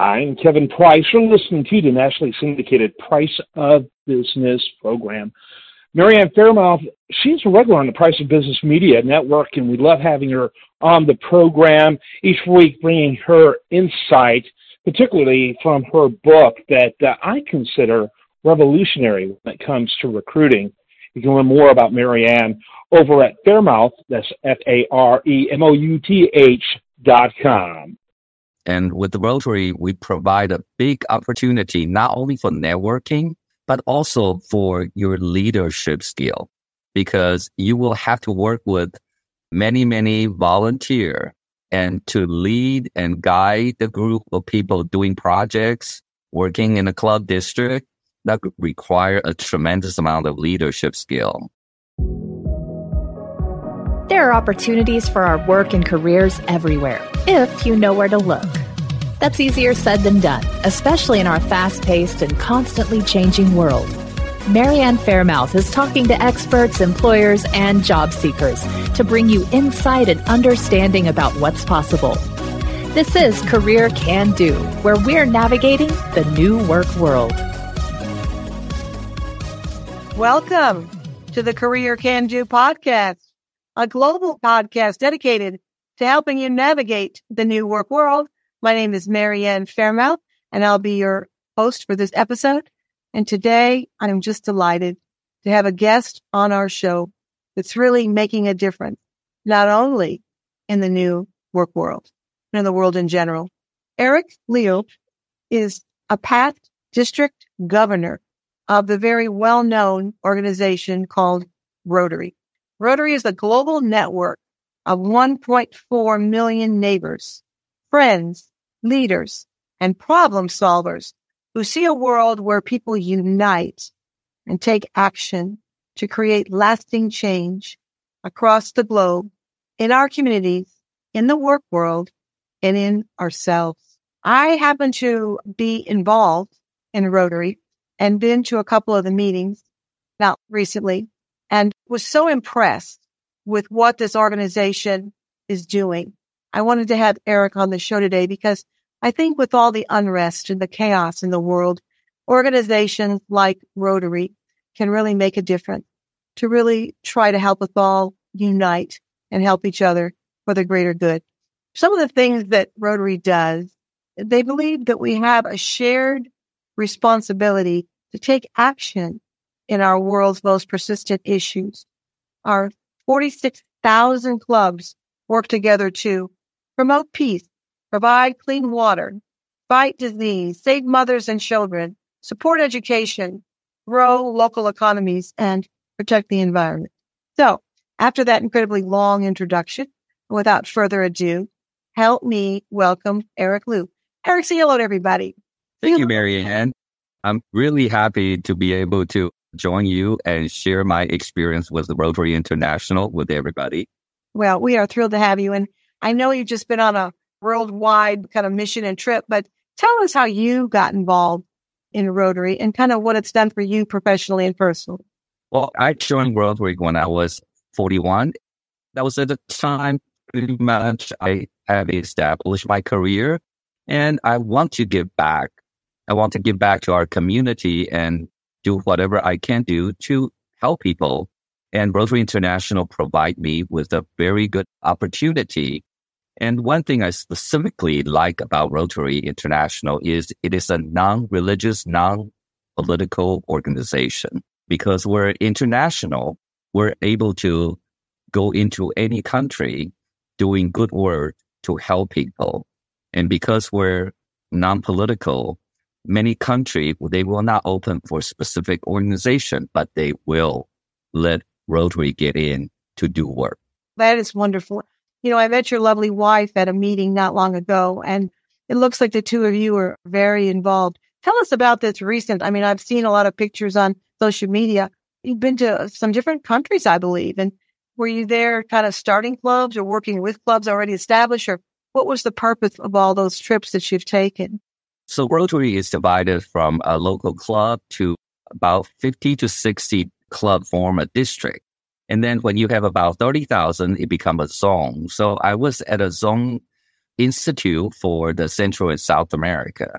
I'm Kevin Price. You're listening to the nationally syndicated Price of Business program. Marianne Faremouth, she's a regular on the Price of Business Media Network, and we love having her on the program each week, bringing her insight, particularly from her book that uh, I consider revolutionary when it comes to recruiting. You can learn more about Mary Ann over at Faremouth, that's F A R E M O U T H dot com. And with the Rotary, we provide a big opportunity not only for networking, but also for your leadership skill, because you will have to work with many, many volunteer and to lead and guide the group of people doing projects, working in a club district that require a tremendous amount of leadership skill. There are opportunities for our work and careers everywhere, if you know where to look. That's easier said than done, especially in our fast paced and constantly changing world. Marianne Faremouth is talking to experts, employers, and job seekers to bring you insight and understanding about what's possible. This is Career Can Do, where we're navigating the new work world. Welcome to the Career Can Do podcast a global podcast dedicated to helping you navigate the new work world. My name is Marianne Faremouth, and I'll be your host for this episode. And today I'm just delighted to have a guest on our show that's really making a difference, not only in the new work world, but in the world in general. Eric Liu is a past district governor of the very well-known organization called Rotary. Rotary is a global network of 1.4 million neighbors, friends, leaders, and problem solvers who see a world where people unite and take action to create lasting change across the globe, in our communities, in the work world, and in ourselves. I happen to be involved in Rotary and been to a couple of the meetings, not recently, and was so impressed with what this organization is doing. I wanted to have Eric on the show today because I think with all the unrest and the chaos in the world, organizations like Rotary can really make a difference to really try to help us all unite and help each other for the greater good. Some of the things that Rotary does, they believe that we have a shared responsibility to take action in our world's most persistent issues. Our 46,000 clubs work together to promote peace, provide clean water, fight disease, save mothers and children, support education, grow local economies, and protect the environment. So after that incredibly long introduction, without further ado, help me welcome Eric Liu. Eric, say hello to everybody. Thank you, Mary Ann. I'm really happy to be able to join you and share my experience with the Rotary International with everybody. Well, we are thrilled to have you. And I know you've just been on a worldwide kind of mission and trip, but tell us how you got involved in Rotary and kind of what it's done for you professionally and personally. Well, I joined Rotary when I was 41. That was at the time pretty much I have established my career and I want to give back. I want to give back to our community and do whatever I can do to help people. And Rotary International provide me with a very good opportunity. And one thing I specifically like about Rotary International is it is a non-religious, non-political organization because we're international. We're able to go into any country doing good work to help people. And because we're non-political, many countries, they will not open for specific organization, but they will let Rotary get in to do work. That is wonderful. You know, I met your lovely wife at a meeting not long ago, and it looks like the two of you are very involved. Tell us about this recent. I mean, I've seen a lot of pictures on social media. You've been to some different countries, I believe. And were you there kind of starting clubs or working with clubs already established? Or what was the purpose of all those trips that you've taken? So Rotary is divided from a local club to about 50 to 60 club form a district. And then when you have about 30,000, it becomes a zone. So I was at a zone institute for the Central and South America.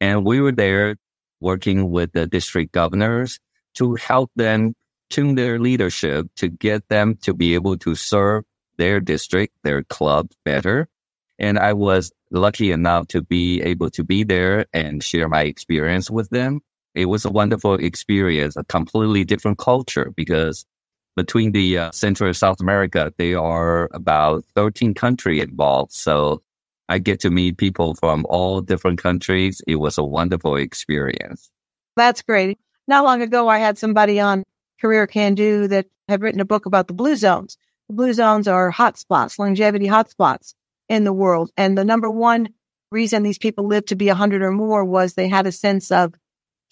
And we were there working with the district governors to help them tune their leadership to get them to be able to serve their district, their club better. And I was lucky enough to be able to be there and share my experience with them. It was a wonderful experience, a completely different culture because between the uh, Central and South America, there are about 13 countries involved. So I get to meet people from all different countries. It was a wonderful experience. That's great. Not long ago, I had somebody on Career Can Do that had written a book about the blue zones. The blue zones are hotspots, longevity hotspots in the world. And the number one reason these people lived to be 100 or more was they had a sense of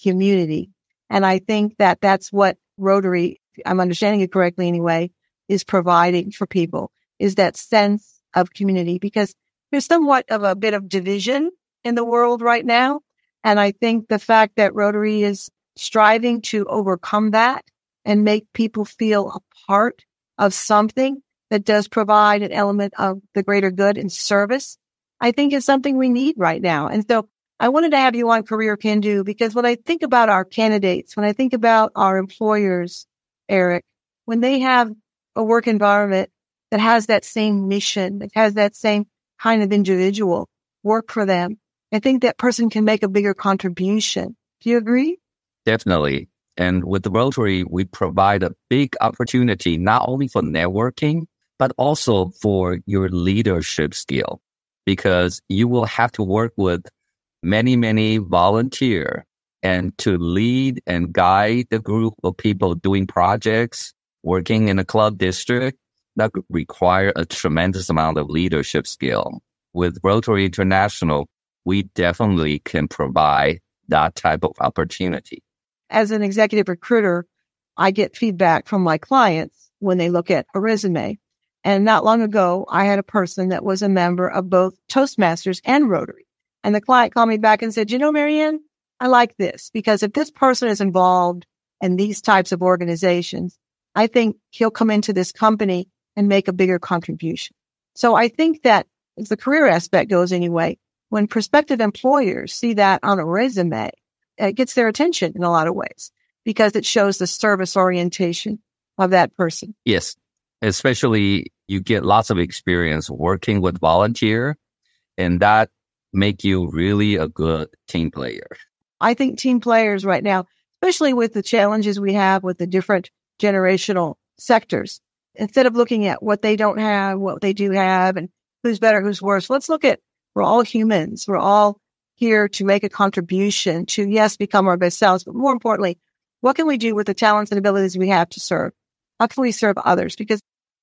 community. And I think that that's what Rotary I'm understanding it correctly anyway, is providing for people is that sense of community because there's somewhat of a bit of division in the world right now. And I think the fact that Rotary is striving to overcome that and make people feel a part of something that does provide an element of the greater good and service, I think is something we need right now. And so I wanted to have you on Career Can Do because when I think about our candidates, when I think about our employers, Eric, when they have a work environment that has that same mission, that has that same kind of individual work for them, I think that person can make a bigger contribution. Do you agree? Definitely. And with the Rotary, we provide a big opportunity, not only for networking, but also for your leadership skill, because you will have to work with many, many volunteer and to lead and guide the group of people doing projects, working in a club district, that require a tremendous amount of leadership skill. With Rotary International, we definitely can provide that type of opportunity. As an executive recruiter, I get feedback from my clients when they look at a resume. And not long ago, I had a person that was a member of both Toastmasters and Rotary. And the client called me back and said, you know, Mary Ann, I like this because if this person is involved in these types of organizations, I think he'll come into this company and make a bigger contribution. So I think that as the career aspect goes anyway, when prospective employers see that on a resume, it gets their attention in a lot of ways because it shows the service orientation of that person. Yes. Especially you get lots of experience working with volunteer and that make you really a good team player. I think team players right now, especially with the challenges we have with the different generational sectors, instead of looking at what they don't have, what they do have, and who's better, who's worse, let's look at we're all humans. We're all here to make a contribution to, yes, become our best selves, but more importantly, what can we do with the talents and abilities we have to serve? How can we serve others? Because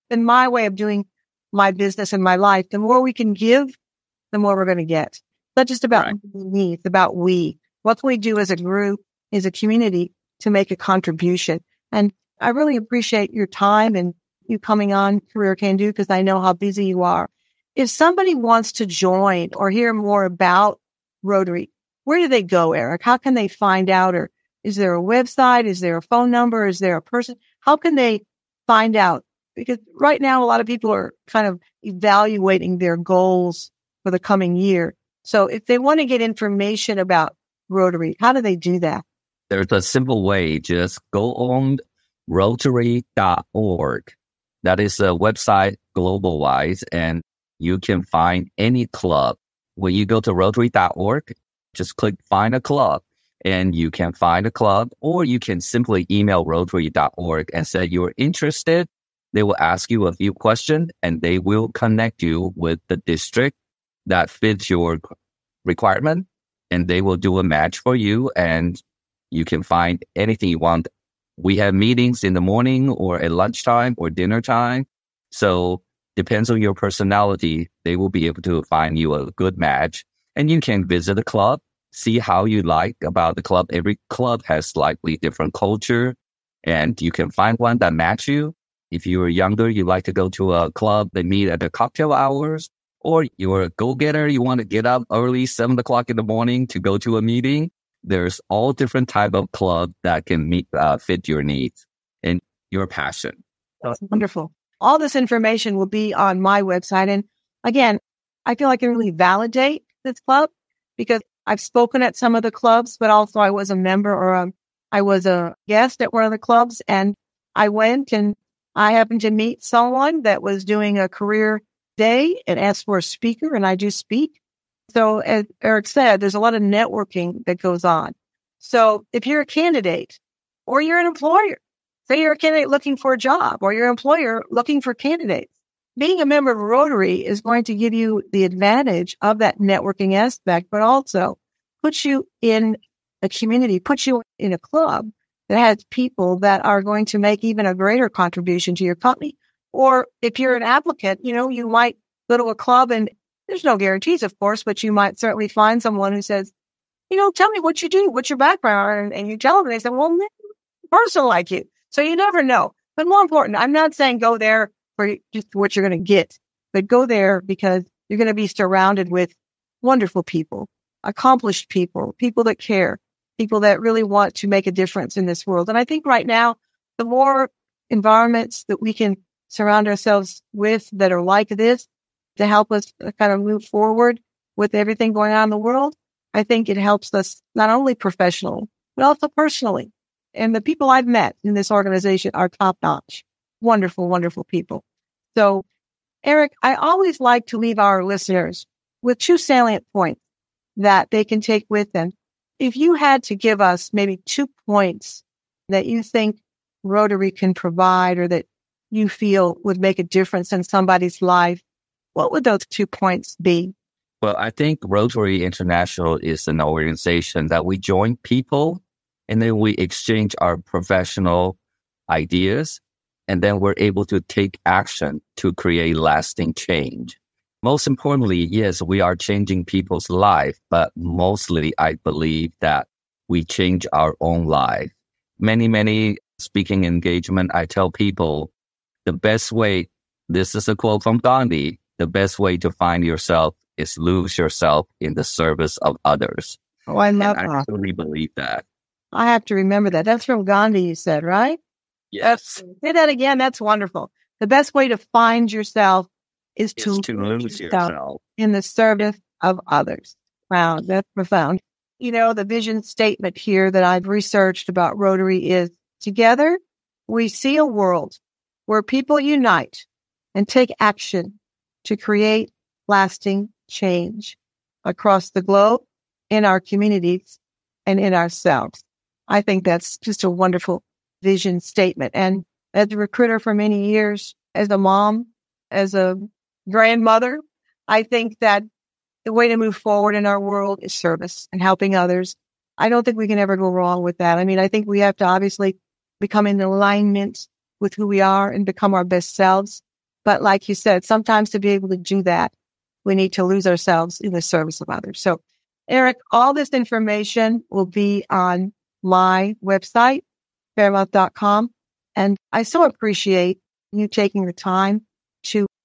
in my way of doing my business and my life, the more we can give, the more we're going to get. It's not just about right. me, it's about we. What can we do as a group, as a community to make a contribution? And I really appreciate your time and you coming on Career Can Do because I know how busy you are. If somebody wants to join or hear more about Rotary, where do they go, Eric? How can they find out? Or is there a website? Is there a phone number? Is there a person? How can they find out? Because right now, a lot of people are kind of evaluating their goals for the coming year. So if they want to get information about Rotary? How do they do that? There's a simple way. Just go on rotary.org. That is a website global wise and you can find any club. When you go to rotary.org, just click find a club and you can find a club or you can simply email rotary.org and say you're interested. They will ask you a few questions and they will connect you with the district that fits your requirement and they will do a match for you and you can find anything you want. We have meetings in the morning or at lunchtime or dinner time. So depends on your personality. They will be able to find you a good match and you can visit the club, see how you like about the club. Every club has slightly different culture and you can find one that match you. If you're younger, you like to go to a club, they meet at the cocktail hours or you're a go-getter, you want to get up early, seven o'clock in the morning to go to a meeting. There's all different type of club that can meet, uh, fit your needs and your passion. That's wonderful. All this information will be on my website. And again, I feel I can really validate this club because I've spoken at some of the clubs, but also I was a member or a, I was a guest at one of the clubs and I went and I happened to meet someone that was doing a career day and asked for a speaker and I do speak. So as Eric said, there's a lot of networking that goes on. So if you're a candidate or you're an employer, say you're a candidate looking for a job or your employer looking for candidates, being a member of Rotary is going to give you the advantage of that networking aspect, but also puts you in a community, puts you in a club that has people that are going to make even a greater contribution to your company. Or if you're an applicant, you know, you might go to a club and there's no guarantees, of course, but you might certainly find someone who says, you know, tell me what you do, what's your background? And, you tell them, they say, well, person like you. So you never know. But more important, I'm not saying go there for just what you're going to get, but go there because you're going to be surrounded with wonderful people, accomplished people, people that care, people that really want to make a difference in this world. And I think right now, the more environments that we can surround ourselves with that are like this to help us uh, kind of move forward with everything going on in the world, I think it helps us not only professional, but also personally. And the people I've met in this organization are top notch, wonderful, wonderful people. So, Eric, I always like to leave our listeners with two salient points that they can take with them. If you had to give us maybe two points that you think Rotary can provide or that you feel would make a difference in somebody's life, what would those two points be? Well, I think Rotary International is an organization that we join people and then we exchange our professional ideas and then we're able to take action to create lasting change. Most importantly, yes, we are changing people's life, but mostly I believe that we change our own life. Many, many speaking engagement, I tell people the best way, this is a quote from Gandhi, the best way to find yourself is lose yourself in the service of others. Oh, I love and I truly believe that. I have to remember that. That's from Gandhi, you said, right? Yes. Say that again. That's wonderful. The best way to find yourself is to, to lose yourself in the service of others. Wow, that's profound. You know, the vision statement here that I've researched about Rotary is together we see a world where people unite and take action to create lasting change across the globe, in our communities, and in ourselves. I think that's just a wonderful vision statement. And as a recruiter for many years, as a mom, as a grandmother, I think that the way to move forward in our world is service and helping others. I don't think we can ever go wrong with that. I mean, I think we have to obviously become in alignment with who we are and become our best selves. But like you said, sometimes to be able to do that, we need to lose ourselves in the service of others. So Eric, all this information will be on my website, faremouth.com. And I so appreciate you taking the time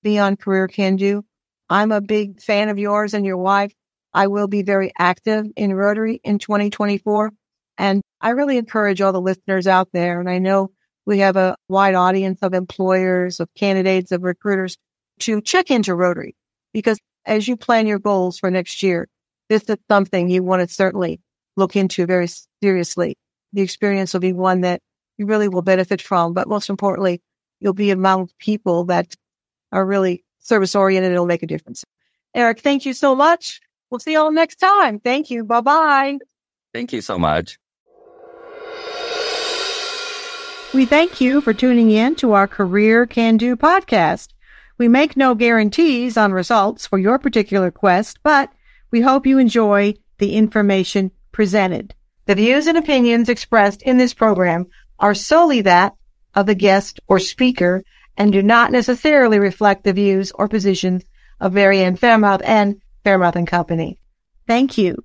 be on Career Can Do. I'm a big fan of yours and your wife. I will be very active in Rotary in 2024. And I really encourage all the listeners out there. And I know we have a wide audience of employers, of candidates, of recruiters to check into Rotary because as you plan your goals for next year, this is something you want to certainly look into very seriously. The experience will be one that you really will benefit from, but most importantly, you'll be among people that are really service oriented. It'll make a difference. Eric, thank you so much. We'll see you all next time. Thank you. Bye bye. Thank you so much. We thank you for tuning in to our Career Can Do podcast. We make no guarantees on results for your particular quest, but we hope you enjoy the information presented. The views and opinions expressed in this program are solely that of the guest or speaker and do not necessarily reflect the views or positions of Marianne Faremouth and Faremouth and Company. Thank you.